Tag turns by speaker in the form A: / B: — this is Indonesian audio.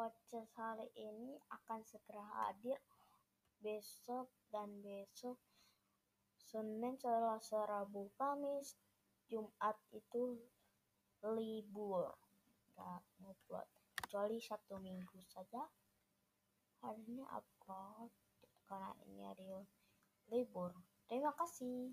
A: podcast hari ini akan segera hadir besok dan besok Senin, Selasa, Rabu, Kamis, Jumat itu libur. Gak ngupload kecuali satu minggu saja. Hari ini upload karena ini hari libur. Terima kasih.